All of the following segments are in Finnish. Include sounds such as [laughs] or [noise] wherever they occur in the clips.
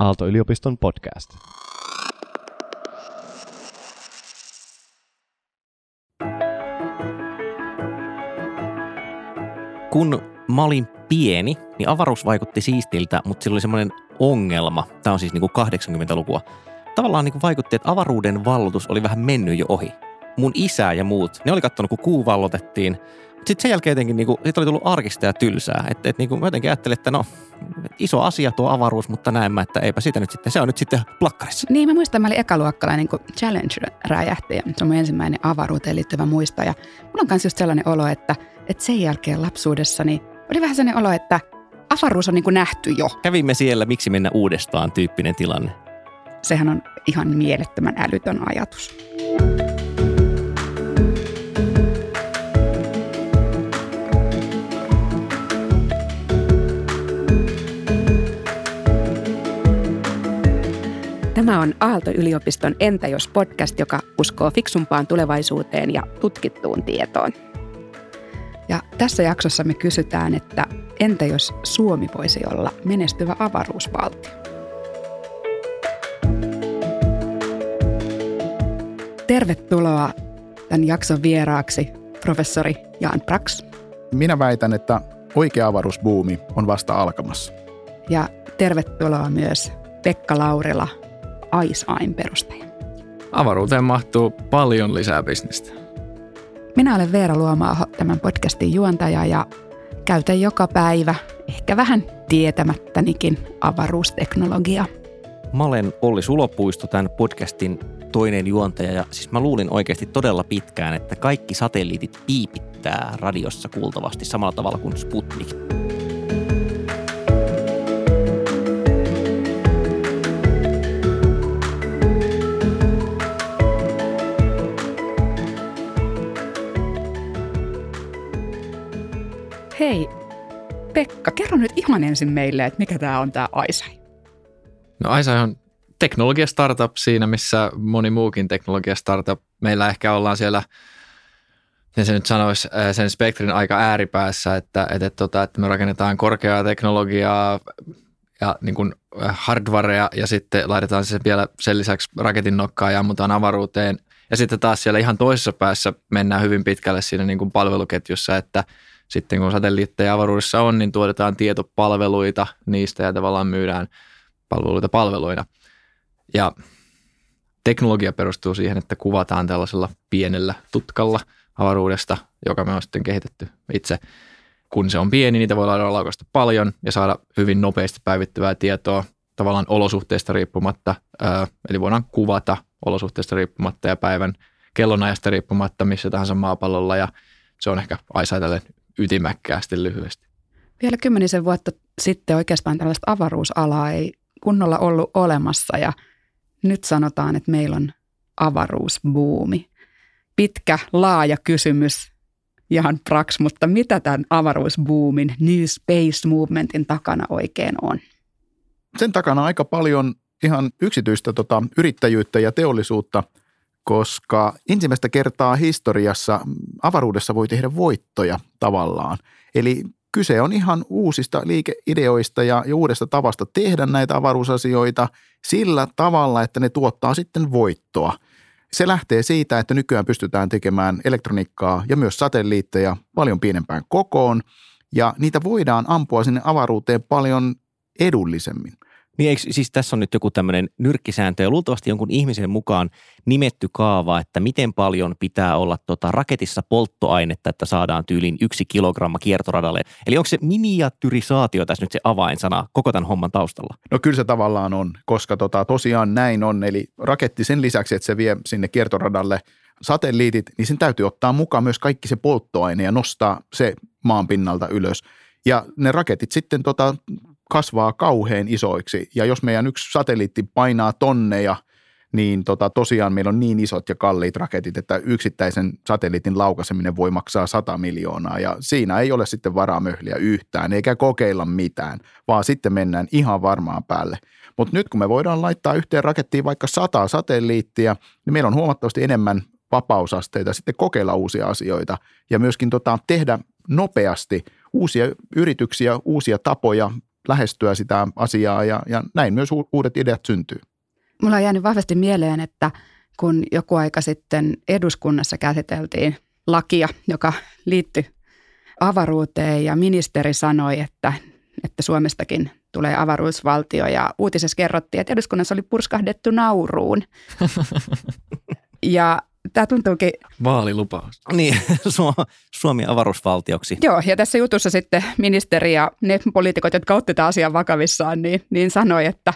Aalto-yliopiston podcast. Kun mä olin pieni, niin avaruus vaikutti siistiltä, mutta sillä oli semmoinen ongelma. Tämä on siis niin kuin 80-lukua. Tavallaan niin kuin vaikutti, että avaruuden vallotus oli vähän mennyt jo ohi. Mun isä ja muut, ne oli katsonut, kun kuu vallotettiin – sitten sen jälkeen jotenkin niin kuin, sit oli tullut arkista ja tylsää. Että et, niin kuin, mä jotenkin ajattelin, että no iso asia tuo avaruus, mutta näin mä, että eipä sitä nyt sitten, se on nyt sitten plakkarissa. Niin mä muistan, mä olin ekaluokkalainen, kun Challenger räjähti ja se on mun ensimmäinen avaruuteen liittyvä muisto. Ja mulla on myös just sellainen olo, että, että sen jälkeen lapsuudessani oli vähän sellainen olo, että avaruus on niin kuin nähty jo. Kävimme siellä, miksi mennä uudestaan tyyppinen tilanne. Sehän on ihan mielettömän älytön ajatus. Tämä on Aalto-yliopiston Entä jos podcast, joka uskoo fiksumpaan tulevaisuuteen ja tutkittuun tietoon. Ja tässä jaksossa me kysytään, että entä jos Suomi voisi olla menestyvä avaruusvaltio? Tervetuloa tämän jakson vieraaksi professori Jan Prax. Minä väitän, että oikea avaruusbuumi on vasta alkamassa. Ja tervetuloa myös Pekka Laurila, IceAim perustaja. Avaruuteen mahtuu paljon lisää bisnestä. Minä olen Veera Luomaaho, tämän podcastin juontaja ja käytän joka päivä, ehkä vähän tietämättänikin, avaruusteknologiaa. Mä olen Olli Sulopuisto, tämän podcastin toinen juontaja ja siis mä luulin oikeasti todella pitkään, että kaikki satelliitit piipittää radiossa kuultavasti samalla tavalla kuin Sputnik. Hei, Pekka, kerro nyt ihan ensin meille, että mikä tämä on tämä Aisai. No Aisai on teknologia startup siinä, missä moni muukin teknologia startup. Meillä ehkä ollaan siellä, miten se nyt sanoisi, äh, sen spektrin aika ääripäässä, että, että, tota, että me rakennetaan korkeaa teknologiaa ja niin kuin äh, hardwarea ja sitten laitetaan se vielä sen lisäksi raketin nokkaan ja ammutaan avaruuteen. Ja sitten taas siellä ihan toisessa päässä mennään hyvin pitkälle siinä niin kuin palveluketjussa, että – sitten kun satelliitteja avaruudessa on, niin tuotetaan tietopalveluita niistä ja tavallaan myydään palveluita palveluina. Ja teknologia perustuu siihen, että kuvataan tällaisella pienellä tutkalla avaruudesta, joka me on sitten kehitetty itse. Kun se on pieni, niitä voi olla laukasta paljon ja saada hyvin nopeasti päivittyvää tietoa tavallaan olosuhteista riippumatta. Eli voidaan kuvata olosuhteista riippumatta ja päivän kellonajasta riippumatta missä tahansa maapallolla ja se on ehkä Aisa tälle ytimäkkäästi lyhyesti. Vielä kymmenisen vuotta sitten oikeastaan tällaista avaruusalaa ei kunnolla ollut olemassa ja nyt sanotaan, että meillä on avaruusbuumi. Pitkä, laaja kysymys, Jan Prax, mutta mitä tämän avaruusboomin, New Space Movementin takana oikein on? Sen takana aika paljon ihan yksityistä tota, yrittäjyyttä ja teollisuutta – koska ensimmäistä kertaa historiassa avaruudessa voi tehdä voittoja tavallaan. Eli kyse on ihan uusista liikeideoista ja, uudesta tavasta tehdä näitä avaruusasioita sillä tavalla, että ne tuottaa sitten voittoa. Se lähtee siitä, että nykyään pystytään tekemään elektroniikkaa ja myös satelliitteja paljon pienempään kokoon ja niitä voidaan ampua sinne avaruuteen paljon edullisemmin – niin eikö, siis tässä on nyt joku tämmöinen nyrkkisääntö ja luultavasti jonkun ihmisen mukaan nimetty kaava, että miten paljon pitää olla tota raketissa polttoainetta, että saadaan tyyliin yksi kilogramma kiertoradalle. Eli onko se miniatyrisaatio tässä nyt se avainsana koko tämän homman taustalla? No kyllä se tavallaan on, koska tota, tosiaan näin on. Eli raketti sen lisäksi, että se vie sinne kiertoradalle satelliitit, niin sen täytyy ottaa mukaan myös kaikki se polttoaine ja nostaa se maan pinnalta ylös. Ja ne raketit sitten tota, kasvaa kauhean isoiksi. Ja jos meidän yksi satelliitti painaa tonneja, niin tota, tosiaan meillä on niin isot ja kalliit raketit, että yksittäisen satelliitin laukaiseminen voi maksaa 100 miljoonaa. Ja siinä ei ole sitten varaa möhliä yhtään, eikä kokeilla mitään, vaan sitten mennään ihan varmaan päälle. Mutta nyt kun me voidaan laittaa yhteen rakettiin vaikka 100 satelliittia, niin meillä on huomattavasti enemmän vapausasteita sitten kokeilla uusia asioita ja myöskin tota, tehdä nopeasti uusia yrityksiä, uusia tapoja lähestyä sitä asiaa ja, ja näin myös uudet ideat syntyy. Mulla on jäänyt vahvasti mieleen, että kun joku aika sitten eduskunnassa käsiteltiin lakia, joka liittyi avaruuteen ja ministeri sanoi, että, että Suomestakin tulee avaruusvaltio ja uutisessa kerrottiin, että eduskunnassa oli purskahdettu nauruun. [laughs] ja tämä tuntuukin... Vaalilupaus. Niin, [laughs] Suomi avaruusvaltioksi. Joo, ja tässä jutussa sitten ministeri ja ne poliitikot, jotka otti tämän asian vakavissaan, niin, niin sanoi, että,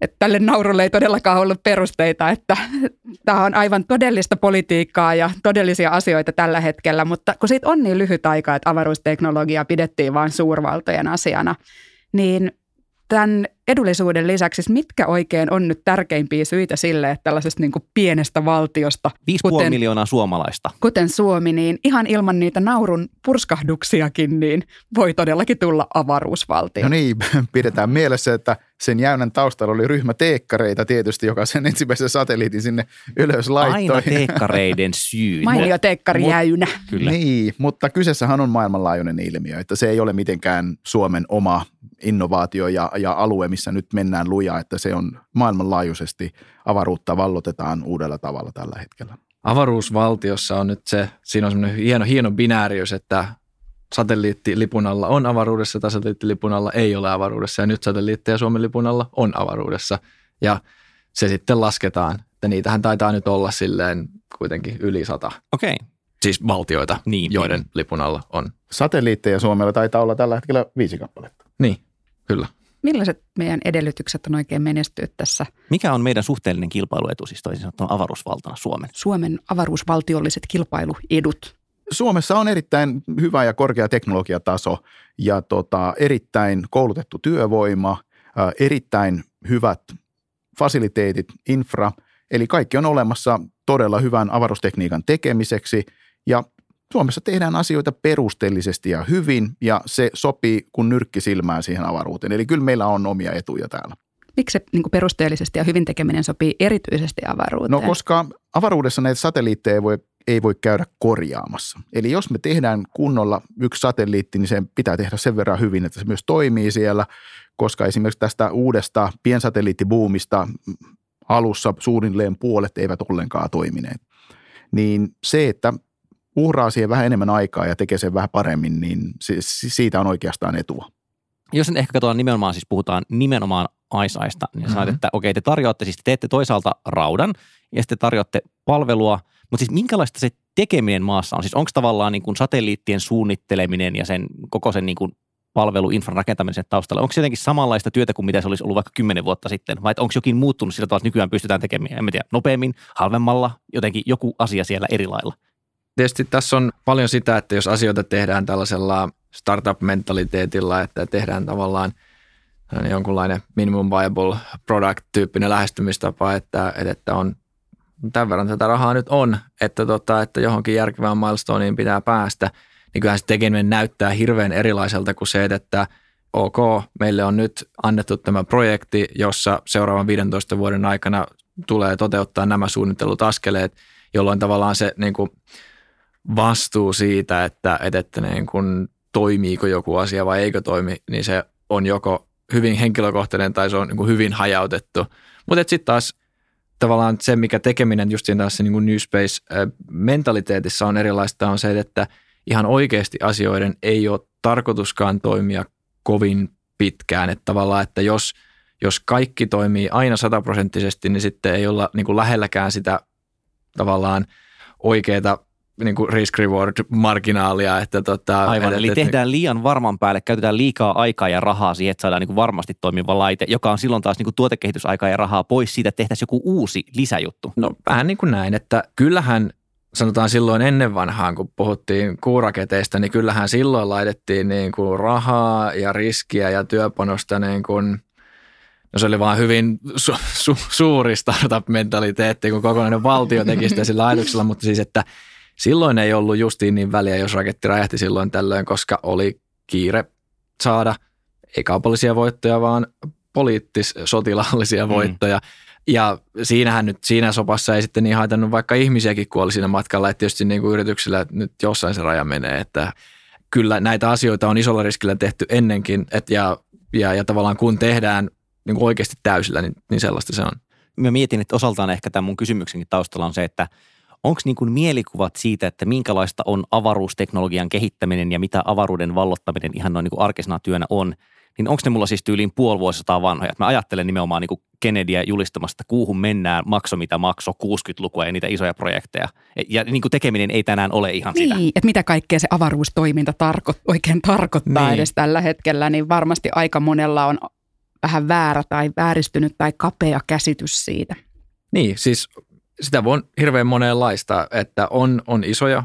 että tälle naurulle ei todellakaan ollut perusteita, että [laughs] tämä on aivan todellista politiikkaa ja todellisia asioita tällä hetkellä, mutta kun siitä on niin lyhyt aika, että avaruusteknologiaa pidettiin vain suurvaltojen asiana, niin tämän edullisuuden lisäksi, siis mitkä oikein on nyt tärkeimpiä syitä sille, että tällaisesta niin pienestä valtiosta, 5,5 kuten, miljoonaa suomalaista, kuten Suomi, niin ihan ilman niitä naurun purskahduksiakin, niin voi todellakin tulla avaruusvaltio. No niin, [laughs] pidetään mielessä, että sen jäynän taustalla oli ryhmä teekkareita tietysti, joka sen ensimmäisen satelliitin sinne ylös laittoi. Aina [laughs] teekkareiden syy. Mainio teekkarijäynä. Kyllä. Niin, mutta kyseessähän on maailmanlaajuinen ilmiö, että se ei ole mitenkään Suomen oma innovaatio ja, ja alue, missä nyt mennään lujaa, että se on maailmanlaajuisesti avaruutta vallotetaan uudella tavalla tällä hetkellä. Avaruusvaltiossa on nyt se, siinä on semmoinen hieno, hieno binääriys, että satelliittilipun alla on avaruudessa tai satelliittilipun alla ei ole avaruudessa ja nyt satelliitteja Suomen lipun alla on avaruudessa ja se sitten lasketaan, että niitähän taitaa nyt olla silleen kuitenkin yli sata. Okei. Okay. Siis valtioita, niin, joiden niin. lipun alla on. Satelliitteja Suomella taitaa olla tällä hetkellä viisi kappaletta. Niin, kyllä. Millaiset meidän edellytykset on oikein menestyä tässä? Mikä on meidän suhteellinen kilpailuetu, siis toisin sanottuna avaruusvaltana Suomen? Suomen avaruusvaltiolliset kilpailuedut. Suomessa on erittäin hyvä ja korkea teknologiataso ja tota, erittäin koulutettu työvoima, ää, erittäin hyvät fasiliteetit, infra, eli kaikki on olemassa todella hyvän avaruustekniikan tekemiseksi ja Suomessa tehdään asioita perusteellisesti ja hyvin ja se sopii kun nyrkki silmään siihen avaruuteen. Eli kyllä meillä on omia etuja täällä. Miksi se niin perusteellisesti ja hyvin tekeminen sopii erityisesti avaruuteen? No koska avaruudessa näitä satelliitteja ei voi, ei voi käydä korjaamassa. Eli jos me tehdään kunnolla yksi satelliitti, niin se pitää tehdä sen verran hyvin, että se myös toimii siellä, koska esimerkiksi tästä uudesta piensatelliittibuumista alussa suunnilleen puolet eivät ollenkaan toimineet. Niin se, että uhraa siihen vähän enemmän aikaa ja tekee sen vähän paremmin, niin siitä on oikeastaan etua. Jos nyt ehkä katsotaan nimenomaan, siis puhutaan nimenomaan Aisaista, niin mm-hmm. sanoit, että okei, te tarjoatte, siis te teette toisaalta raudan ja sitten tarjoatte palvelua, mutta siis minkälaista se tekeminen maassa on? Siis onko tavallaan niin kuin satelliittien suunnitteleminen ja sen koko sen niin kuin palveluinfran rakentamisen taustalla, onko se jotenkin samanlaista työtä kuin mitä se olisi ollut vaikka kymmenen vuotta sitten, vai onko jokin muuttunut sillä tavalla, että nykyään pystytään tekemään, en tiedä, nopeammin, halvemmalla, jotenkin joku asia siellä eri lailla? Tietysti tässä on paljon sitä, että jos asioita tehdään tällaisella startup-mentaliteetilla, että tehdään tavallaan jonkunlainen minimum viable product-tyyppinen lähestymistapa, että, että on tämän verran tätä rahaa nyt on, että, tota, että johonkin järkevään milestoneen pitää päästä, niin kyllähän se tekeminen näyttää hirveän erilaiselta kuin se, että ok, meille on nyt annettu tämä projekti, jossa seuraavan 15 vuoden aikana tulee toteuttaa nämä suunnitellut askeleet, jolloin tavallaan se niin kuin, vastuu siitä, että, että niin kun, toimiiko joku asia vai eikö toimi, niin se on joko hyvin henkilökohtainen tai se on niin hyvin hajautettu. Mutta sitten taas tavallaan se, mikä tekeminen just siinä tässä niin New Space-mentaliteetissa on erilaista, on se, että ihan oikeasti asioiden ei ole tarkoituskaan toimia kovin pitkään. Että tavallaan, että jos, jos kaikki toimii aina sataprosenttisesti, niin sitten ei olla niin lähelläkään sitä tavallaan oikeaa niin kuin risk-reward-marginaalia. Että tota, Aivan, eli että, tehdään liian varman päälle, käytetään liikaa aikaa ja rahaa siihen, että saadaan niin kuin varmasti toimiva laite, joka on silloin taas niin kuin tuotekehitysaikaa ja rahaa pois siitä, että tehtäisiin joku uusi lisäjuttu. No vähän niin kuin näin, että kyllähän sanotaan silloin ennen vanhaan, kun puhuttiin kuuraketeista, niin kyllähän silloin laitettiin niin kuin rahaa ja riskiä ja työpanosta niin kuin No se oli vaan hyvin su- su- suuri startup-mentaliteetti, kun kokonainen valtio teki sitä sillä ajatuksella, mutta siis, että Silloin ei ollut justiin niin väliä, jos raketti räjähti silloin tällöin, koska oli kiire saada ei kaupallisia voittoja, vaan poliittis-sotilaallisia mm. voittoja. Ja siinähän nyt, siinä sopassa ei sitten niin haitannut, vaikka ihmisiäkin kuoli siinä matkalla, että tietysti niin kuin yrityksillä että nyt jossain se raja menee, että kyllä näitä asioita on isolla riskillä tehty ennenkin, et, ja ja, ja tavallaan kun tehdään niin kuin oikeasti täysillä, niin, niin sellaista se on. Mä mietin, että osaltaan ehkä tämän mun kysymyksenkin taustalla on se, että onko niin kuin mielikuvat siitä, että minkälaista on avaruusteknologian kehittäminen ja mitä avaruuden vallottaminen ihan noin niin kuin arkisena työnä on, niin onko ne mulla siis tyyliin puoli vuosisataa vanhoja? Mä ajattelen nimenomaan niin kuin Kennedyä julistamasta, kuuhun mennään, makso mitä makso, 60-lukua ja niitä isoja projekteja. Ja niin kuin tekeminen ei tänään ole ihan niin, sitä. että mitä kaikkea se avaruustoiminta tarko- oikein tarkoittaa niin. edes tällä hetkellä, niin varmasti aika monella on vähän väärä tai vääristynyt tai kapea käsitys siitä. Niin, siis sitä voi hirveän monenlaista, että on, on isoja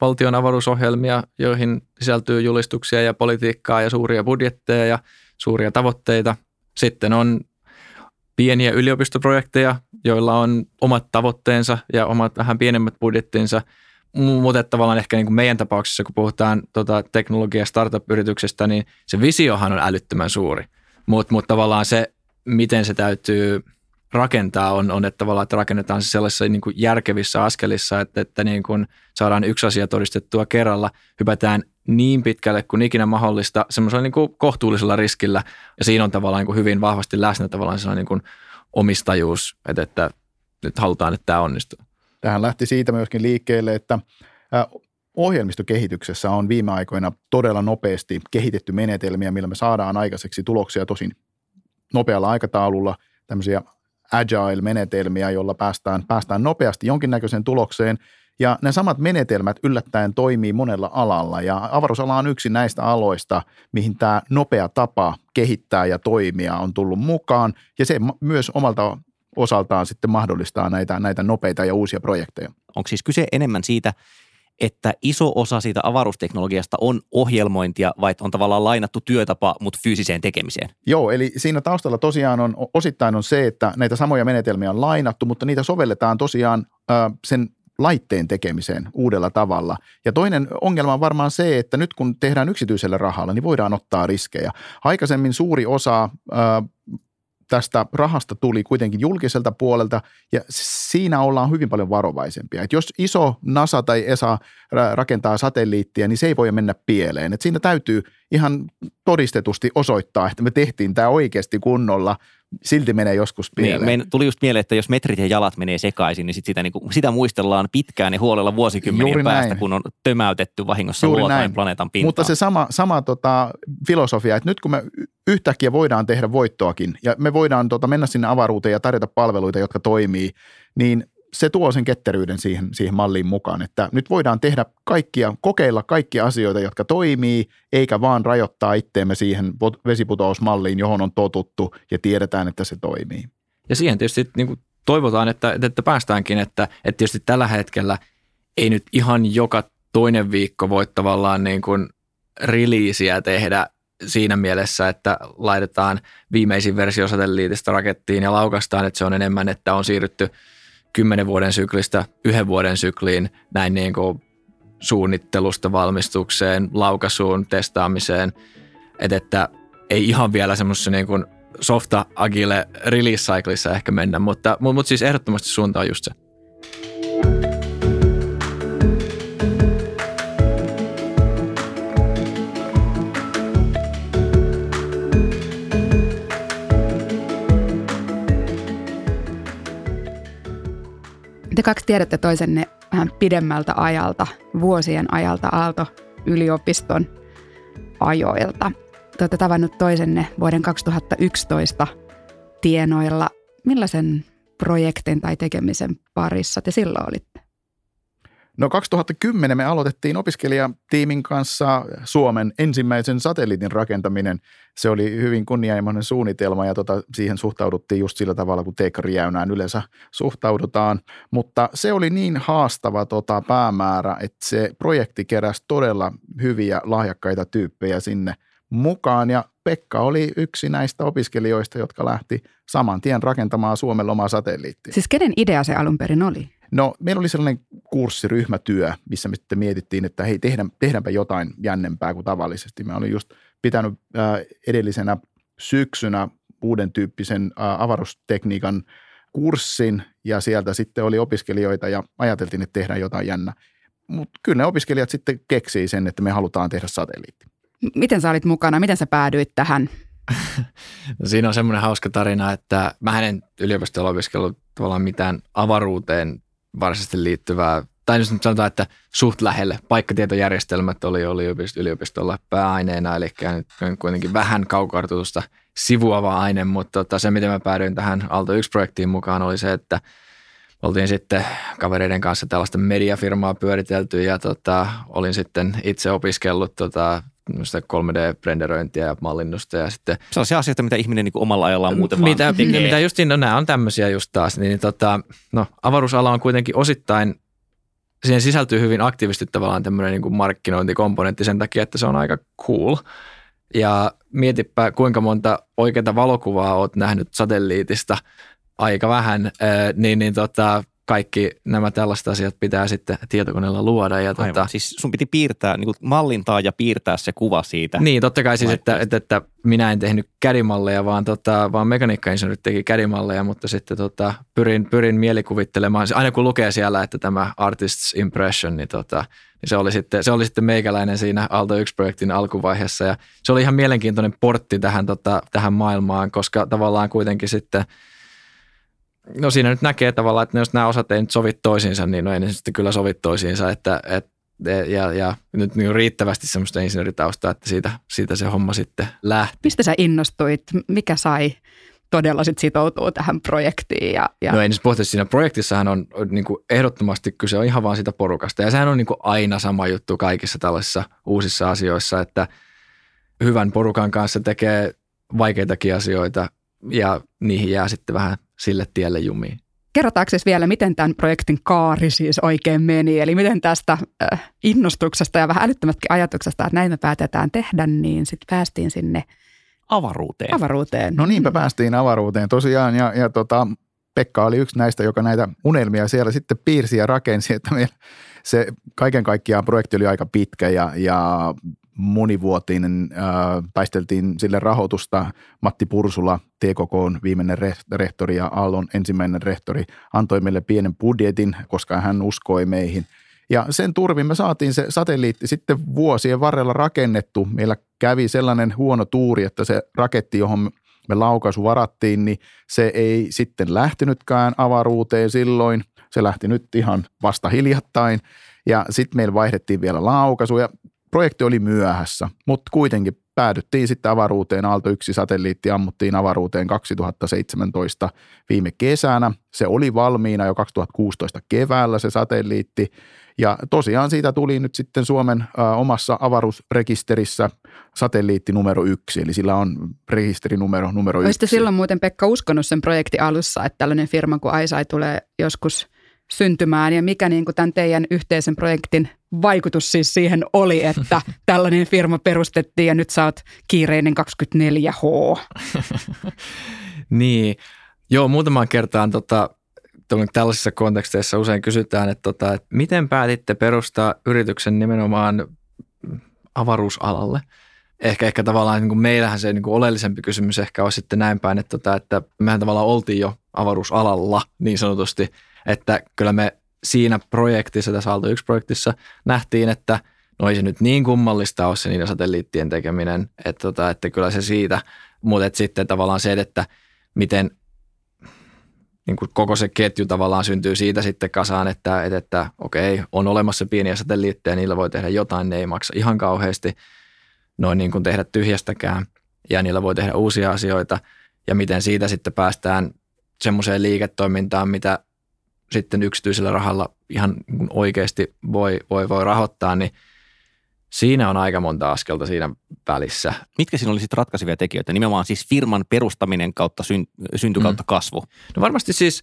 valtion avaruusohjelmia, joihin sisältyy julistuksia ja politiikkaa ja suuria budjetteja ja suuria tavoitteita. Sitten on pieniä yliopistoprojekteja, joilla on omat tavoitteensa ja omat vähän pienemmät budjettinsa. Mutta tavallaan ehkä niin kuin meidän tapauksessa, kun puhutaan tota teknologia- ja startup-yrityksestä, niin se visiohan on älyttömän suuri. Mutta mut tavallaan se, miten se täytyy – rakentaa on, on että tavallaan, että rakennetaan se sellaisissa niin kuin järkevissä askelissa, että, että niin kuin saadaan yksi asia todistettua kerralla, hypätään niin pitkälle kuin ikinä mahdollista semmoisella niin kuin kohtuullisella riskillä ja siinä on tavallaan niin kuin hyvin vahvasti läsnä tavallaan sellainen niin kuin omistajuus, että, että nyt halutaan, että tämä onnistuu. Tähän lähti siitä myöskin liikkeelle, että ohjelmistokehityksessä on viime aikoina todella nopeasti kehitetty menetelmiä, millä me saadaan aikaiseksi tuloksia tosin nopealla aikataululla, tämmöisiä agile-menetelmiä, jolla päästään, päästään nopeasti jonkinnäköiseen tulokseen. Ja ne samat menetelmät yllättäen toimii monella alalla ja avaruusala on yksi näistä aloista, mihin tämä nopea tapa kehittää ja toimia on tullut mukaan ja se myös omalta osaltaan sitten mahdollistaa näitä, näitä nopeita ja uusia projekteja. Onko siis kyse enemmän siitä, iso osa siitä avaruusteknologiasta on ohjelmointia vai on tavallaan lainattu työtapa, mutta fyysiseen tekemiseen? Joo, eli siinä taustalla tosiaan on osittain on se, että näitä samoja menetelmiä on lainattu, mutta niitä sovelletaan tosiaan äh, sen laitteen tekemiseen uudella tavalla. Ja toinen ongelma on varmaan se, että nyt kun tehdään yksityisellä rahalla, niin voidaan ottaa riskejä. Aikaisemmin suuri osa äh, tästä rahasta tuli kuitenkin julkiselta puolelta ja siinä ollaan hyvin paljon varovaisempia. Et jos iso NASA tai ESA rakentaa satelliittia, niin se ei voi mennä pieleen. Et siinä täytyy ihan todistetusti osoittaa, että me tehtiin tämä oikeasti kunnolla silti menee joskus niin, pieleen. Niin, tuli just mieleen, että jos metrit ja jalat menee sekaisin, niin sit sitä, niin kuin, sitä muistellaan pitkään ja huolella vuosikymmenien Juuri päästä, näin. kun on tömäytetty vahingossa Juuri luotain planeetan pintaan. Mutta se sama, sama tota, filosofia, että nyt kun me yhtäkkiä voidaan tehdä voittoakin ja me voidaan tota, mennä sinne avaruuteen ja tarjota palveluita, jotka toimii, niin se tuo sen ketteryyden siihen, siihen malliin mukaan, että nyt voidaan tehdä kaikkia, kokeilla kaikkia asioita, jotka toimii, eikä vaan rajoittaa itteemme siihen vesiputousmalliin, johon on totuttu ja tiedetään, että se toimii. Ja siihen tietysti niin kuin toivotaan, että, että päästäänkin, että, että tietysti tällä hetkellä ei nyt ihan joka toinen viikko voi tavallaan niin kuin releaseä tehdä siinä mielessä, että laitetaan viimeisin versio satelliitista rakettiin ja laukastaan, että se on enemmän, että on siirrytty – kymmenen vuoden syklistä yhden vuoden sykliin näin niin kuin suunnittelusta valmistukseen, laukaisuun, testaamiseen, että, että ei ihan vielä semmoisessa niin kuin softa agile release cycleissa ehkä mennä, mutta, mutta siis ehdottomasti suunta on just se. Te kaksi tiedätte toisenne vähän pidemmältä ajalta, vuosien ajalta Aalto-yliopiston ajoilta. Te olette tavannut toisenne vuoden 2011 tienoilla. Millaisen projektin tai tekemisen parissa te silloin olitte? No 2010 me aloitettiin opiskelijatiimin kanssa Suomen ensimmäisen satelliitin rakentaminen. Se oli hyvin kunnianhimoinen suunnitelma ja tota, siihen suhtauduttiin just sillä tavalla, kun teekkarijäynään yleensä suhtaudutaan. Mutta se oli niin haastava tota, päämäärä, että se projekti keräsi todella hyviä lahjakkaita tyyppejä sinne mukaan ja Pekka oli yksi näistä opiskelijoista, jotka lähti saman tien rakentamaan Suomen omaa satelliittia. Siis kenen idea se alun perin oli? No meillä oli sellainen kurssiryhmätyö, missä me sitten mietittiin, että hei tehdään, tehdäänpä jotain jännempää kuin tavallisesti. Mä olin just pitänyt äh, edellisenä syksynä uuden tyyppisen äh, avaruustekniikan kurssin ja sieltä sitten oli opiskelijoita ja ajateltiin, että tehdään jotain jännä. Mutta kyllä ne opiskelijat sitten keksii sen, että me halutaan tehdä satelliitti. Miten sä olit mukana? Miten sä päädyit tähän [laughs] no siinä on semmoinen hauska tarina, että mä en yliopistolla opiskellut tavallaan mitään avaruuteen varsinaisesti liittyvää, tai nyt sanotaan, että suht lähelle. Paikkatietojärjestelmät oli yliopistolla pääaineena, eli nyt kuitenkin vähän kaukartutusta sivuava aine, mutta tota, se, miten mä päädyin tähän Aalto 1-projektiin mukaan, oli se, että oltiin sitten kavereiden kanssa tällaista mediafirmaa pyöritelty ja tota, olin sitten itse opiskellut tota, 3D-renderöintiä ja mallinnusta ja sitten... Sellaisia asioita, mitä ihminen niin omalla ajallaan muuten mitä, vaan tekee. Mitä just no nämä on tämmöisiä just taas, niin tota, no avaruusala on kuitenkin osittain, siihen sisältyy hyvin aktiivisesti tavallaan tämmöinen niin kuin markkinointikomponentti sen takia, että se on aika cool. Ja mietipä, kuinka monta oikeaa valokuvaa olet nähnyt satelliitista, aika vähän, niin, niin tota, kaikki nämä tällaiset asiat pitää sitten tietokoneella luoda. Ja tota, siis sun piti piirtää, niin kuin mallintaa ja piirtää se kuva siitä. Niin, totta kai siis, että, että, että, minä en tehnyt kädimalleja, vaan, tota, vaan mekaniikkainsinöörit teki kädimalleja, mutta sitten tota, pyrin, pyrin mielikuvittelemaan. Aina kun lukee siellä, että tämä artist's impression, niin, tota, niin se, oli sitten, se oli sitten meikäläinen siinä Aalto 1-projektin alkuvaiheessa. Ja se oli ihan mielenkiintoinen portti tähän, tota, tähän maailmaan, koska tavallaan kuitenkin sitten – no siinä nyt näkee tavallaan, että jos nämä osat ei nyt sovi toisiinsa, niin no ei ne sitten kyllä sovi toisiinsa, että, että ja, ja nyt niin riittävästi semmoista insinööritaustaa, että siitä, siitä se homma sitten lähti. Mistä sä innostuit? Mikä sai todella sit sitoutua tähän projektiin? Ja, ja... No ei nyt puhuta, siinä projektissahan on niin kuin ehdottomasti kyse on ihan vaan sitä porukasta. Ja sehän on niin kuin aina sama juttu kaikissa tällaisissa uusissa asioissa, että hyvän porukan kanssa tekee vaikeitakin asioita ja niihin jää sitten vähän sille tielle jumiin. Kerrotaanko siis vielä, miten tämän projektin kaari siis oikein meni? Eli miten tästä äh, innostuksesta ja vähän älyttömätkin ajatuksesta, että näin me päätetään tehdä, niin sitten päästiin sinne avaruuteen. avaruuteen. No niinpä päästiin avaruuteen tosiaan ja, ja tota, Pekka oli yksi näistä, joka näitä unelmia siellä sitten piirsi ja rakensi, että meillä se kaiken kaikkiaan projekti oli aika pitkä ja, ja monivuotinen. Äh, taisteltiin sille rahoitusta. Matti Pursula, TKK on viimeinen rehtori ja Aallon ensimmäinen rehtori, antoi meille pienen budjetin, koska hän uskoi meihin. Ja sen turvin me saatiin se satelliitti sitten vuosien varrella rakennettu. Meillä kävi sellainen huono tuuri, että se raketti, johon me laukaisu varattiin, niin se ei sitten lähtenytkään avaruuteen silloin. Se lähti nyt ihan vasta hiljattain. Ja sitten meillä vaihdettiin vielä laukaisu ja projekti oli myöhässä, mutta kuitenkin päädyttiin sitten avaruuteen. Aalto 1 satelliitti ammuttiin avaruuteen 2017 viime kesänä. Se oli valmiina jo 2016 keväällä se satelliitti. Ja tosiaan siitä tuli nyt sitten Suomen ä, omassa avaruusrekisterissä satelliitti numero yksi, eli sillä on rekisterinumero numero yksi. Olisitte silloin muuten Pekka uskonut sen projekti alussa, että tällainen firma kuin Aisai tulee joskus syntymään ja mikä niin kuin tämän teidän yhteisen projektin vaikutus siis siihen oli, että [laughs] tällainen firma perustettiin ja nyt sä oot kiireinen 24H. [laughs] niin, joo muutamaan kertaan tota, tällaisissa konteksteissa usein kysytään, että, tota, että miten päätitte perustaa yrityksen nimenomaan avaruusalalle? Ehkä, ehkä tavallaan niin kuin meillähän se niin kuin oleellisempi kysymys ehkä on sitten näin päin, että, tota, että mehän tavallaan oltiin jo avaruusalalla niin sanotusti, että kyllä me siinä projektissa, tässä Aalto 1-projektissa nähtiin, että no ei se nyt niin kummallista ole se niiden satelliittien tekeminen, että, tota, että kyllä se siitä, mutta sitten tavallaan se, että miten niin kuin koko se ketju tavallaan syntyy siitä sitten kasaan, että, että, että okei, on olemassa pieniä satelliitteja, niillä voi tehdä jotain, ne ei maksa ihan kauheasti noin niin kuin tehdä tyhjästäkään ja niillä voi tehdä uusia asioita. Ja miten siitä sitten päästään semmoiseen liiketoimintaan, mitä sitten yksityisellä rahalla ihan oikeasti voi, voi, voi rahoittaa, niin siinä on aika monta askelta siinä välissä. Mitkä siinä oli sitten ratkaisevia tekijöitä? Nimenomaan siis firman perustaminen kautta syn, synty kautta mm. kasvu. No varmasti siis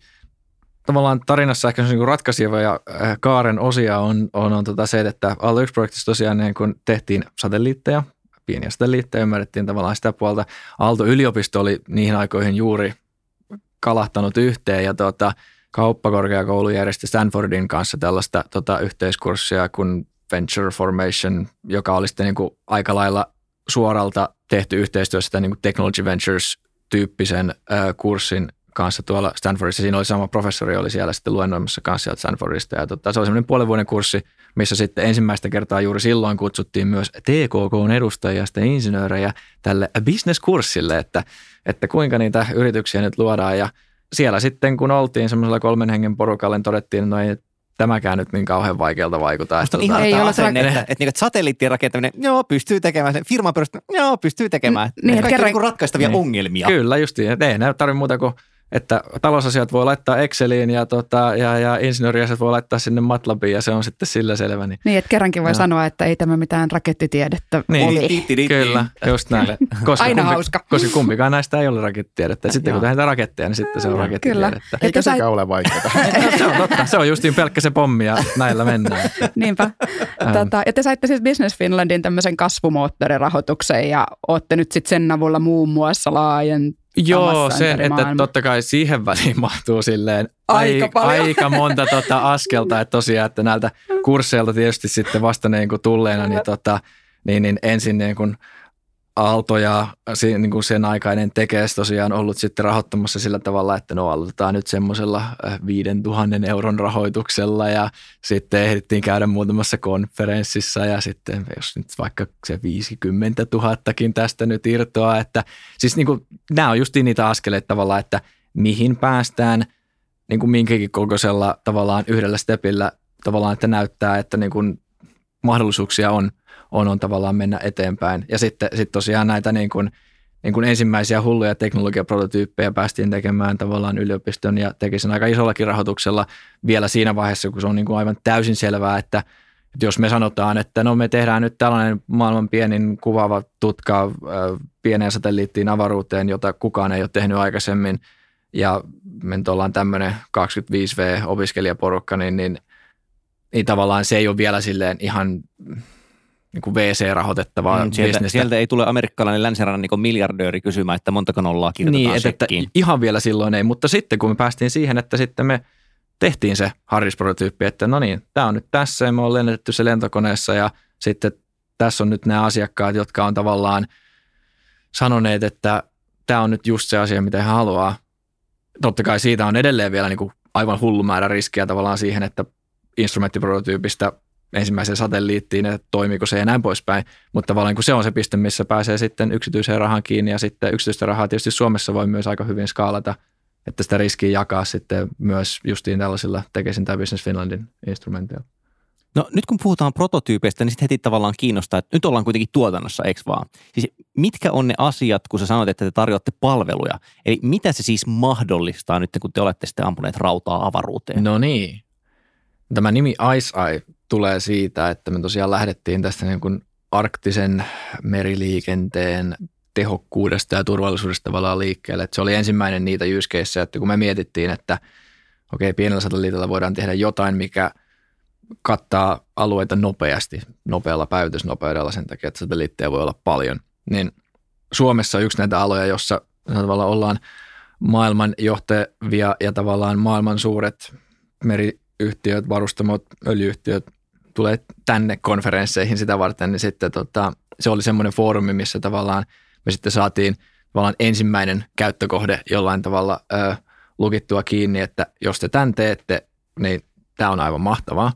tavallaan tarinassa ehkä niin ratkaiseva ja äh, kaaren osia on, on, on tota se, että Aalto 1 projektissa tosiaan niin kun tehtiin satelliitteja, pieniä satelliitteja, ymmärrettiin tavallaan sitä puolta. Aalto-yliopisto oli niihin aikoihin juuri kalahtanut yhteen ja tota, kauppakorkeakoulu järjesti Stanfordin kanssa tällaista tota, yhteiskurssia kuin Venture Formation, joka oli sitten niin kuin aika lailla suoralta tehty yhteistyössä niin kuin Technology Ventures-tyyppisen ö, kurssin kanssa tuolla Stanfordissa. Siinä oli sama professori, oli siellä sitten luennoimassa kanssa Stanfordista. Ja tota, se oli semmoinen puolen vuoden kurssi, missä sitten ensimmäistä kertaa juuri silloin kutsuttiin myös TKK edustajia ja insinöörejä tälle business-kurssille, että, että kuinka niitä yrityksiä nyt luodaan. Ja siellä sitten, kun oltiin semmoisella kolmen hengen porukalla, niin todettiin, että no ei tämäkään nyt niin kauhean vaikealta vaikuta. Musta on ihan ei ole asenne, että, että, että, että satelliittien rakentaminen, joo, pystyy tekemään sen. Firman perustaminen, joo, pystyy tekemään. N- niin, Kaikki kerran... niin ratkaistavia niin. ongelmia. Kyllä, justiin. Ei ne tarvitse muuta kuin että talousasiat voi laittaa Exceliin ja, tota, ja, ja insinööriasiat voi laittaa sinne MATLABiin ja se on sitten sillä selvä. Niin, niin että kerrankin voi ja. sanoa, että ei tämä mitään rakettitiedettä niin, oli. Niin, kyllä, just näin. [laughs] Koska Aina kumpi, hauska. Koska kumpikaan näistä ei ole rakettitiedettä. Sitten kun tehdään raketteja, niin sitten se on rakettitiedettä. Kyllä. Eikä sekään sä... ole vaikeaa. [laughs] [laughs] se on totta. Se on justiin pelkkä se pommi ja näillä mennään. Niinpä. Tota, ja te saitte siis Business Finlandin tämmöisen kasvumoottorirahoituksen ja olette nyt sitten sen avulla muun muassa laajent Joo, sen, että totta kai siihen väliin mahtuu silleen aika, aika, aika monta tota askelta, että tosiaan, että näiltä kursseilta tietysti sitten vasta niin kuin tulleena, niin, tota, niin, niin ensin niin kuin Aalto ja niin sen aikainen tekes tosiaan ollut sitten rahoittamassa sillä tavalla, että no aloitetaan nyt semmoisella 5000 äh, euron rahoituksella ja sitten ehdittiin käydä muutamassa konferenssissa ja sitten jos nyt vaikka se 50 000 tästä nyt irtoaa, että siis niin kuin, nämä on just niitä askeleita tavallaan, että mihin päästään niin kuin minkäkin kokoisella tavallaan yhdellä stepillä tavallaan, että näyttää, että niin kuin mahdollisuuksia on – on, on tavallaan mennä eteenpäin. Ja sitten sit tosiaan näitä niin kuin, niin kuin ensimmäisiä hulluja teknologiaprototyyppejä päästiin tekemään tavallaan yliopiston ja teki sen aika isollakin rahoituksella vielä siinä vaiheessa, kun se on niin kuin aivan täysin selvää, että, että jos me sanotaan, että no me tehdään nyt tällainen maailman pienin kuvaava tutka pieneen satelliittiin avaruuteen, jota kukaan ei ole tehnyt aikaisemmin, ja me nyt ollaan tämmöinen 25V-opiskelijaporukka, niin, niin, niin tavallaan se ei ole vielä silleen ihan niin kuin VC-rahoitettavaa mm, sieltä, sieltä, ei tule amerikkalainen länsirannan niin miljardööri kysymään, että montako nollaa kirjoitetaan niin, että, että ihan vielä silloin ei, mutta sitten kun me päästiin siihen, että sitten me tehtiin se Harris-prototyyppi, että no niin, tämä on nyt tässä ja me on lennetty se lentokoneessa ja sitten tässä on nyt nämä asiakkaat, jotka on tavallaan sanoneet, että tämä on nyt just se asia, mitä he haluaa. Totta kai siitä on edelleen vielä niin kuin aivan hullu määrä riskiä tavallaan siihen, että instrumenttiprototyypistä ensimmäiseen satelliittiin, että toimiiko se ja näin poispäin. Mutta tavallaan kun se on se piste, missä pääsee sitten yksityiseen rahaan kiinni ja sitten yksityistä rahaa tietysti Suomessa voi myös aika hyvin skaalata, että sitä riskiä jakaa sitten myös justiin tällaisilla Tekesin tai Business Finlandin instrumenteilla. No nyt kun puhutaan prototyypeistä, niin sitten heti tavallaan kiinnostaa, että nyt ollaan kuitenkin tuotannossa, eikö vaan? Siis mitkä on ne asiat, kun sä sanoit, että te tarjoatte palveluja? Eli mitä se siis mahdollistaa nyt, kun te olette sitten ampuneet rautaa avaruuteen? No niin. Tämä nimi Ice Eye tulee siitä, että me tosiaan lähdettiin tästä niin kuin arktisen meriliikenteen tehokkuudesta ja turvallisuudesta tavallaan liikkeelle. Että se oli ensimmäinen niitä case, että kun me mietittiin, että okei, pienellä satelliitilla voidaan tehdä jotain, mikä kattaa alueita nopeasti, nopealla päivitysnopeudella sen takia, että satelliitteja voi olla paljon, niin Suomessa on yksi näitä aloja, jossa tavallaan ollaan maailman johtavia ja tavallaan maailman suuret meriyhtiöt, varustamot, öljyyhtiöt tulee tänne konferensseihin sitä varten, niin sitten tota, se oli semmoinen foorumi, missä tavallaan me sitten saatiin tavallaan ensimmäinen käyttökohde jollain tavalla ö, lukittua kiinni, että jos te tämän teette, niin tämä on aivan mahtavaa.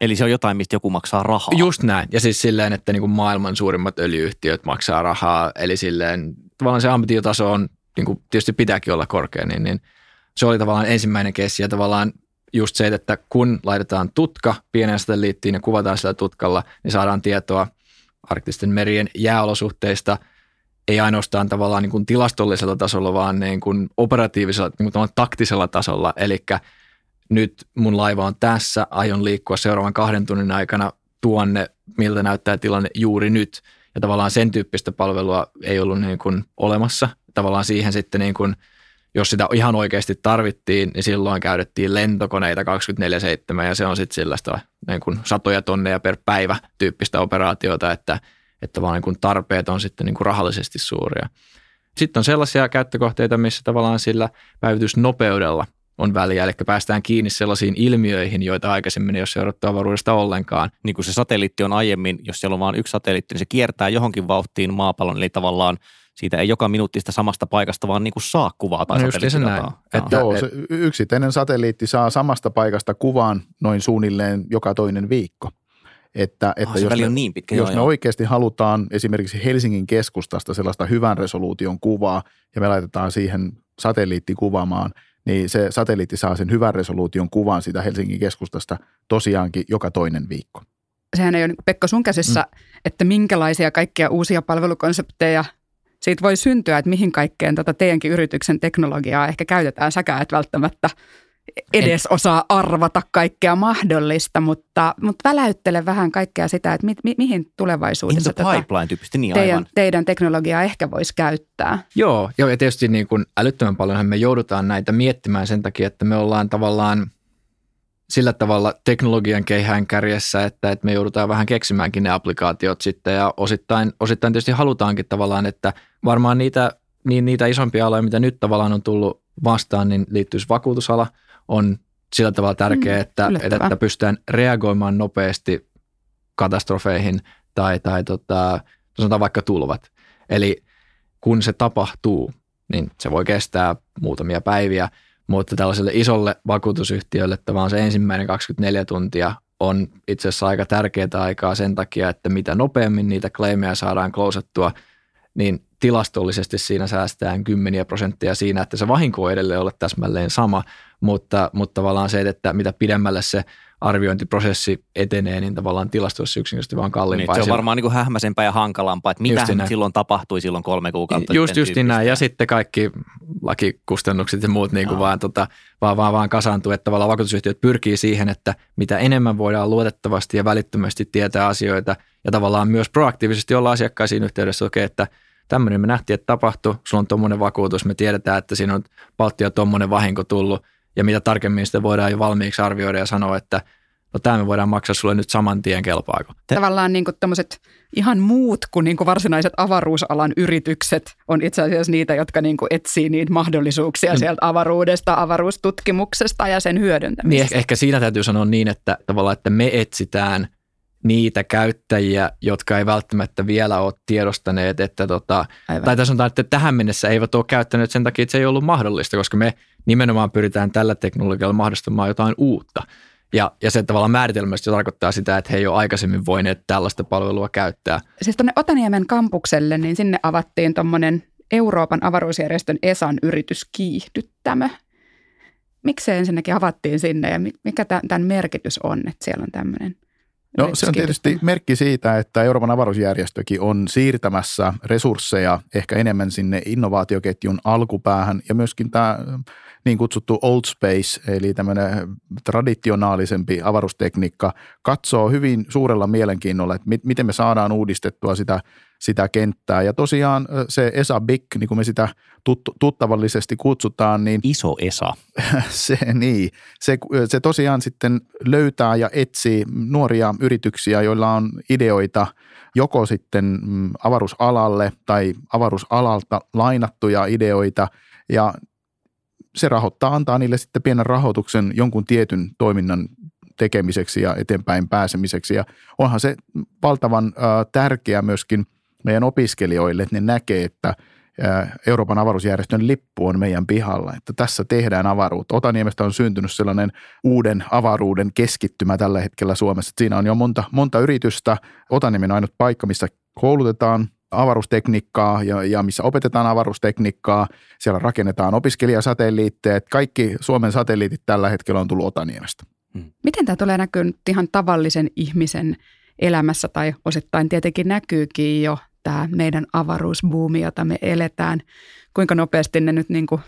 Eli se on jotain, mistä joku maksaa rahaa. Just näin. Ja siis silleen, että niin kuin maailman suurimmat öljyyhtiöt maksaa rahaa. Eli silleen tavallaan se ambitiotaso on, niin kuin tietysti pitääkin olla korkea, niin, niin se oli tavallaan ensimmäinen kessi. Ja tavallaan just se, että kun laitetaan tutka pienen satelliittiin ja kuvataan sillä tutkalla, niin saadaan tietoa arktisten merien jääolosuhteista, ei ainoastaan tavallaan niin kuin tilastollisella tasolla, vaan niin kuin operatiivisella, niin kuin taktisella tasolla. Eli nyt mun laiva on tässä, aion liikkua seuraavan kahden tunnin aikana tuonne, miltä näyttää tilanne juuri nyt. Ja tavallaan sen tyyppistä palvelua ei ollut niin kuin olemassa. Tavallaan siihen sitten niin kuin – jos sitä ihan oikeasti tarvittiin, niin silloin käytettiin lentokoneita 24-7 ja se on sitten sellaista niin kuin satoja tonneja per päivä tyyppistä operaatiota, että, että vaan niin kuin tarpeet on sitten niin kuin rahallisesti suuria. Sitten on sellaisia käyttökohteita, missä tavallaan sillä päivitysnopeudella on väliä, eli päästään kiinni sellaisiin ilmiöihin, joita aikaisemmin ei ole seurattu avaruudesta ollenkaan. Niin kuin se satelliitti on aiemmin, jos siellä on vain yksi satelliitti, niin se kiertää johonkin vauhtiin maapallon, eli tavallaan siitä ei joka minuutti sitä samasta paikasta vaan niin kuin saa kuvaa tai No satelliittidataa. Että- Joo, se yksittäinen satelliitti saa samasta paikasta kuvan noin suunnilleen joka toinen viikko. Että, että Ah, se jos, väli me, niin pitkä, jos joo, me joo. oikeasti halutaan esimerkiksi Helsingin keskustasta sellaista hyvän resoluution kuvaa ja me laitetaan siihen satelliitti kuvaamaan, niin se satelliitti saa sen hyvän resoluution kuvan sitä Helsingin keskustasta tosiaankin joka toinen viikko. Sehän ei ole Pekka sun käsissä, mm. että minkälaisia kaikkia uusia palvelukonsepteja siitä voi syntyä, että mihin kaikkeen tota teidänkin yrityksen teknologiaa ehkä käytetään. Säkään et välttämättä edes osaa arvata kaikkea mahdollista, mutta, mutta väläyttele vähän kaikkea sitä, että mi, mi, mihin In tulevaisuudessa the tota pipeline tyyppisesti, niin teidän, aivan. teidän teknologiaa ehkä voisi käyttää. Joo, joo, ja tietysti niin kuin älyttömän paljonhan me joudutaan näitä miettimään sen takia, että me ollaan tavallaan sillä tavalla teknologian keihään kärjessä, että, että me joudutaan vähän keksimäänkin ne applikaatiot sitten ja osittain, osittain tietysti halutaankin tavallaan, että varmaan niitä, niin niitä isompia aloja, mitä nyt tavallaan on tullut vastaan, niin liittyisi vakuutusala, on sillä tavalla tärkeä, Mm, että, yllättävää. että pystytään reagoimaan nopeasti katastrofeihin tai, tai tota, sanotaan vaikka tulvat. Eli kun se tapahtuu, niin se voi kestää muutamia päiviä, mutta tällaiselle isolle vakuutusyhtiölle vaan se ensimmäinen 24 tuntia on itse asiassa aika tärkeää aikaa sen takia, että mitä nopeammin niitä claimeja saadaan klousattua, niin tilastollisesti siinä säästään kymmeniä prosenttia siinä, että se vahinko edelleen olla täsmälleen sama, mutta, mutta tavallaan se, että mitä pidemmälle se arviointiprosessi etenee, niin tavallaan tilastossa yksinkertaisesti vaan Niin, kalliimpaa. se on varmaan niin kuin hämmäisempää ja hankalampaa, että mitä silloin tapahtui silloin kolme kuukautta Just, just tyyppistä. näin. Ja sitten kaikki lakikustannukset ja muut niin kuin vaan, tota, vaan, vaan, vaan kasaantuu, että tavallaan vakuutusyhtiöt pyrkii siihen, että mitä enemmän voidaan luotettavasti ja välittömästi tietää asioita ja tavallaan myös proaktiivisesti olla asiakkaisiin yhteydessä, okei, että tämmöinen me nähtiin, että tapahtui, sulla on tuommoinen vakuutus, me tiedetään, että siinä on palttia tuommoinen vahinko tullut ja mitä tarkemmin sitä voidaan jo valmiiksi arvioida ja sanoa, että no tämä me voidaan maksaa sulle nyt saman tien kelpaako. Tavallaan niin tämmöiset ihan muut kuin, niin kuin varsinaiset avaruusalan yritykset on itse asiassa niitä, jotka niin kuin etsii niitä mahdollisuuksia Mm. sieltä avaruudesta, avaruustutkimuksesta ja sen Niin hyödyntämisestä. ehkä, ehkä siinä täytyy sanoa niin, että tavallaan, että me etsitään niitä käyttäjiä, jotka ei välttämättä vielä ole tiedostaneet, että tota, Aivan. tai tässä sanotaan, että tähän mennessä eivät ole käyttäneet sen takia, että se ei ollut mahdollista, koska me nimenomaan pyritään tällä teknologialla mahdollistamaan jotain uutta. Ja, ja se tavallaan määritelmästi tarkoittaa sitä, että he ei ole aikaisemmin voineet tällaista palvelua käyttää. Siis tuonne Otaniemen kampukselle, niin sinne avattiin tuommoinen Euroopan avaruusjärjestön ESAn yritys Kiihdyttämö. Miksi se ensinnäkin avattiin sinne ja mi- mikä tä- tämän merkitys on, että siellä on tämmöinen No se on tietysti merkki siitä, että Euroopan avaruusjärjestökin on siirtämässä resursseja ehkä enemmän sinne innovaatioketjun alkupäähän. Ja myöskin tämä niin kutsuttu old space, eli tämmöinen traditionaalisempi avaruustekniikka, katsoo hyvin suurella mielenkiinnolla, että mit, miten me saadaan uudistettua sitä, sitä kenttää. Ja tosiaan se ESA Big, niin kuin me sitä tuttu, tuttavallisesti kutsutaan, niin [laughs] Iso Esa. se, niin, se, se tosiaan sitten löytää ja etsii nuoria yrityksiä, joilla on ideoita joko sitten mm, avaruusalalle tai avaruusalalta lainattuja ideoita ja se rahoittaa, antaa niille sitten pienen rahoituksen jonkun tietyn toiminnan tekemiseksi ja eteenpäin pääsemiseksi. Ja onhan se valtavan äh, tärkeä myöskin meidän opiskelijoille, että ne näkee, että Euroopan avaruusjärjestön lippu on meidän pihalla, että tässä tehdään avaruutta. Otaniemestä on syntynyt sellainen uuden avaruuden keskittymä tällä hetkellä Suomessa. Siinä on jo monta, monta yritystä. Otaniemen on ainut paikka, missä koulutetaan avaruustekniikkaa ja, ja missä opetetaan avaruustekniikkaa. Siellä rakennetaan opiskelijasatelliitteja. Kaikki Suomen satelliitit tällä hetkellä on tullut Otaniemestä. Miten tämä tulee näkyä nyt ihan tavallisen ihmisen elämässä tai osittain tietenkin näkyykin jo tämä meidän avaruusbuumi, jota me eletään. Kuinka nopeasti ne nyt niin kuin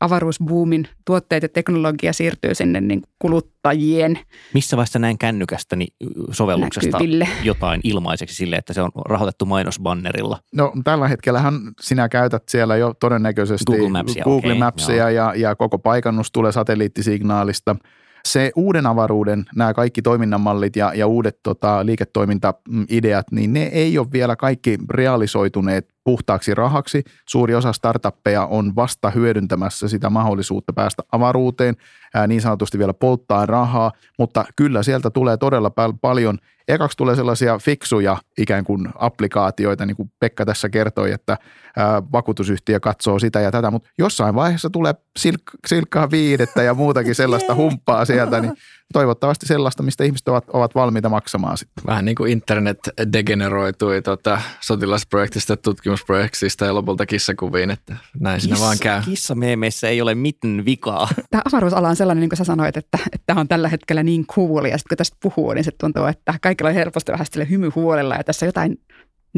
avaruusbuumin tuotteet ja teknologia siirtyy sinne niin kuluttajien Missä vaiheessa näin kännykästä niin sovelluksesta näkyville. jotain ilmaiseksi sille, että se on rahoitettu mainosbannerilla? No tällä hetkellähän sinä käytät siellä jo todennäköisesti Google Mapsia, Google Mapsia ja, ja koko paikannus tulee satelliittisignaalista. Se uuden avaruuden, nämä kaikki toiminnanmallit ja, ja uudet tota, liiketoimintaideat, niin ne ei ole vielä kaikki realisoituneet puhtaaksi rahaksi. Suuri osa startuppeja on vasta hyödyntämässä sitä mahdollisuutta päästä avaruuteen, ää, niin sanotusti vielä polttaa rahaa, mutta kyllä sieltä tulee todella pal- paljon. Ekaksi tulee sellaisia fiksuja ikään kuin applikaatioita, niin kuin Pekka tässä kertoi, että ää, vakuutusyhtiö katsoo sitä ja tätä, mutta jossain vaiheessa tulee silk- silkkaa viidettä ja muutakin sellaista humppaa sieltä, niin toivottavasti sellaista, mistä ihmiset ovat, ovat valmiita maksamaan sitten. Vähän niin kuin internet degeneroitui tota, sotilasprojektista, tutkimusprojektista ja lopulta kissakuviin, että näin Kissa, siinä vaan käy. Kissameemeissä ei ole mitään vikaa. [laughs] Tämä avaruusala on sellainen, niin kuin sä sanoit, että, että tämä on tällä hetkellä niin cool ja sitten kun tästä puhuu, niin se tuntuu, että kaikilla on helposti vähän sille hymyhuolella ja tässä on jotain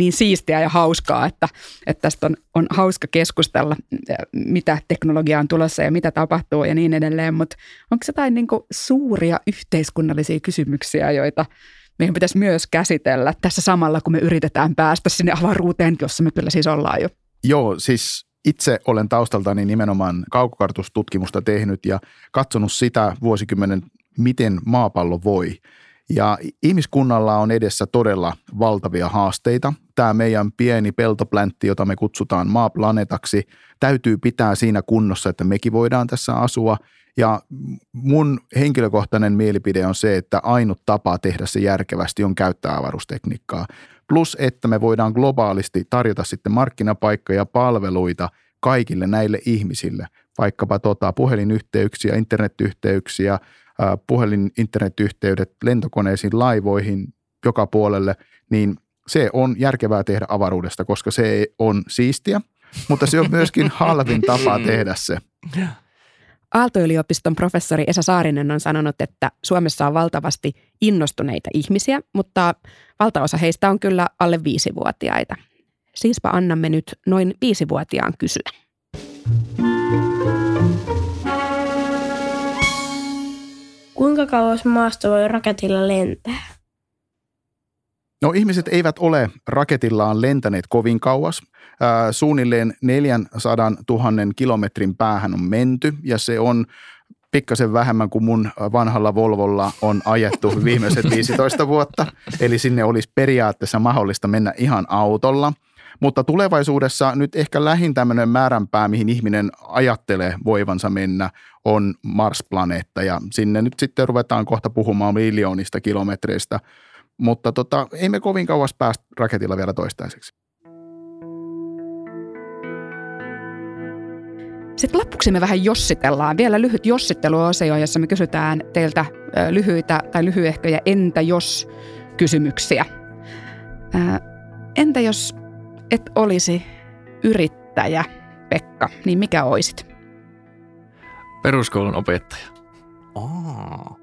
niin siistiä ja hauskaa, että, että tästä on, on hauska keskustella, mitä teknologia on tulossa ja mitä tapahtuu ja niin edelleen, mutta onko jotain niin suuria yhteiskunnallisia kysymyksiä, joita meidän pitäisi myös käsitellä tässä samalla, kun me yritetään päästä sinne avaruuteen, jossa me kyllä siis ollaan jo? Joo, siis itse olen taustaltani nimenomaan kaukokartustutkimusta tehnyt ja katsonut sitä vuosikymmenen, miten maapallo voi – ja ihmiskunnalla on edessä todella valtavia haasteita. Tämä meidän pieni peltopläntti, jota me kutsutaan maaplaneetaksi, täytyy pitää siinä kunnossa, että mekin voidaan tässä asua. Ja mun henkilökohtainen mielipide on se, että ainut tapa tehdä se järkevästi on käyttää avaruustekniikkaa. Plus, että me voidaan globaalisti tarjota sitten markkinapaikkoja ja palveluita kaikille näille ihmisille, vaikkapa tota, puhelinyhteyksiä, internetyhteyksiä, puhelin, internetyhteydet lentokoneisiin, laivoihin, joka puolelle, niin se on järkevää tehdä avaruudesta, koska se on siistiä, mutta se on [laughs] myöskin halvin tapa tehdä se. Aalto-yliopiston professori Esa Saarinen on sanonut, että Suomessa on valtavasti innostuneita ihmisiä, mutta valtaosa heistä on kyllä alle viisivuotiaita. Siispä annamme nyt noin viisivuotiaan kysyä. Kuinka kauas maasta voi raketilla lentää? No ihmiset eivät ole raketillaan lentäneet kovin kauas. suunnilleen 400 000 kilometrin päähän on menty ja se on pikkasen vähemmän kuin mun vanhalla Volvolla on ajettu viimeiset 15 vuotta. Eli sinne olisi periaatteessa mahdollista mennä ihan autolla – mutta tulevaisuudessa nyt ehkä lähin tämmöinen määränpää, mihin ihminen ajattelee voivansa mennä, on Mars-planeetta ja sinne nyt sitten ruvetaan kohta puhumaan miljoonista kilometreistä, mutta tota, ei me kovin kauas päästä raketilla vielä toistaiseksi. Sitten lopuksi me vähän jossitellaan. Vielä lyhyt jossitteluosio, jossa me kysytään teiltä lyhyitä tai lyhyehköjä entä jos kysymyksiä. Entä jos et olisi yrittäjä, Pekka, niin mikä oisit? Peruskoulun opettaja. Oh,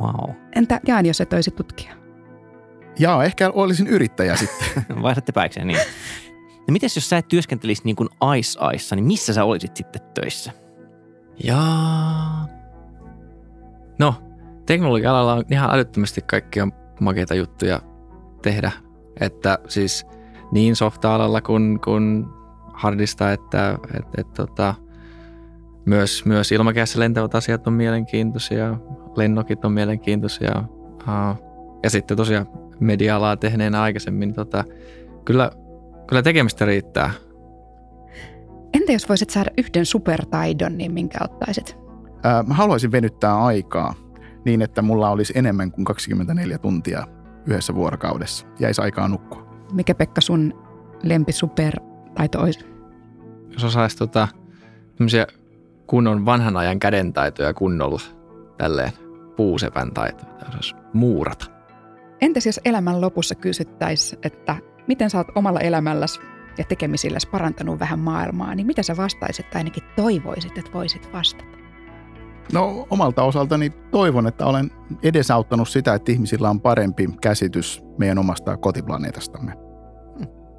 wow. Entä Jaan, jos et olisi tutkija? Jaa, ehkä olisin yrittäjä sitten. [laughs] Vaihdatte päikseen, niin. Ja mites jos sä et työskentelisi niin kuin Ice Ice, niin missä sä olisit sitten töissä? Jaa. No, teknologia-alalla on ihan älyttömästi kaikkia makeita juttuja tehdä. Että siis – niin softa-alalla kuin, kuin hardista, että et, et, tota, myös, myös ilmakehässä lentävät asiat on mielenkiintoisia, lennokit on mielenkiintoisia. Uh, ja sitten tosiaan media-alaa tehneenä aikaisemmin, tota, kyllä, kyllä tekemistä riittää. Entä jos voisit saada yhden supertaidon, niin minkä ottaisit? Ää, mä haluaisin venyttää aikaa niin, että mulla olisi enemmän kuin 24 tuntia yhdessä vuorokaudessa. Jäisi aikaa nukkua. Mikä Pekka sun lempi taito olisi? Jos osaisi tota, kunnon vanhan ajan kädentaitoja kunnolla, tälleen puusepän taitoja, osaisi muurata. Entäs jos elämän lopussa kysyttäisiin, että miten sä oot omalla elämälläsi ja tekemisilläsi parantanut vähän maailmaa, niin mitä sä vastaisit tai ainakin toivoisit, että voisit vastata? No omalta osaltani toivon, että olen edesauttanut sitä, että ihmisillä on parempi käsitys meidän omasta kotiplaneetastamme.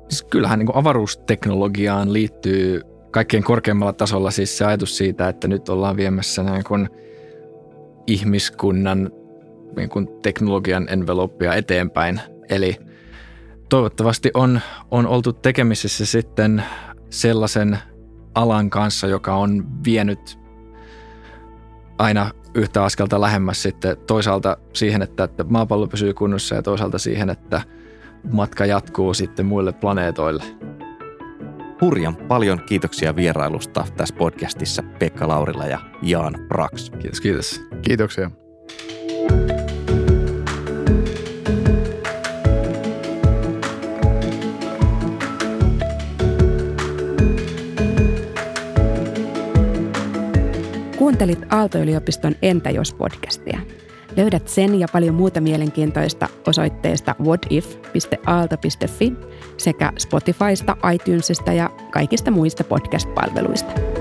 Siis kyllähän niin avaruusteknologiaan liittyy kaikkein korkeimmalla tasolla siis se ajatus siitä, että nyt ollaan viemässä niin kuin ihmiskunnan niin kuin teknologian envelopia eteenpäin. Eli toivottavasti on, on oltu tekemisissä sitten sellaisen alan kanssa, joka on vienyt aina yhtä askelta lähemmäs sitten toisaalta siihen, että, että maapallo pysyy kunnossa ja toisaalta siihen, että matka jatkuu sitten muille planeetoille. Hurjan paljon kiitoksia vierailusta tässä podcastissa Pekka Laurila ja Jaan Brax. Kiitos, kiitos. Kiitoksia. Kuuntelit Aalto-yliopiston Entä jos podcastia. Löydät sen ja paljon muuta mielenkiintoista osoitteesta whatif.aalto.fi sekä Spotifysta, iTunesista ja kaikista muista podcast-palveluista.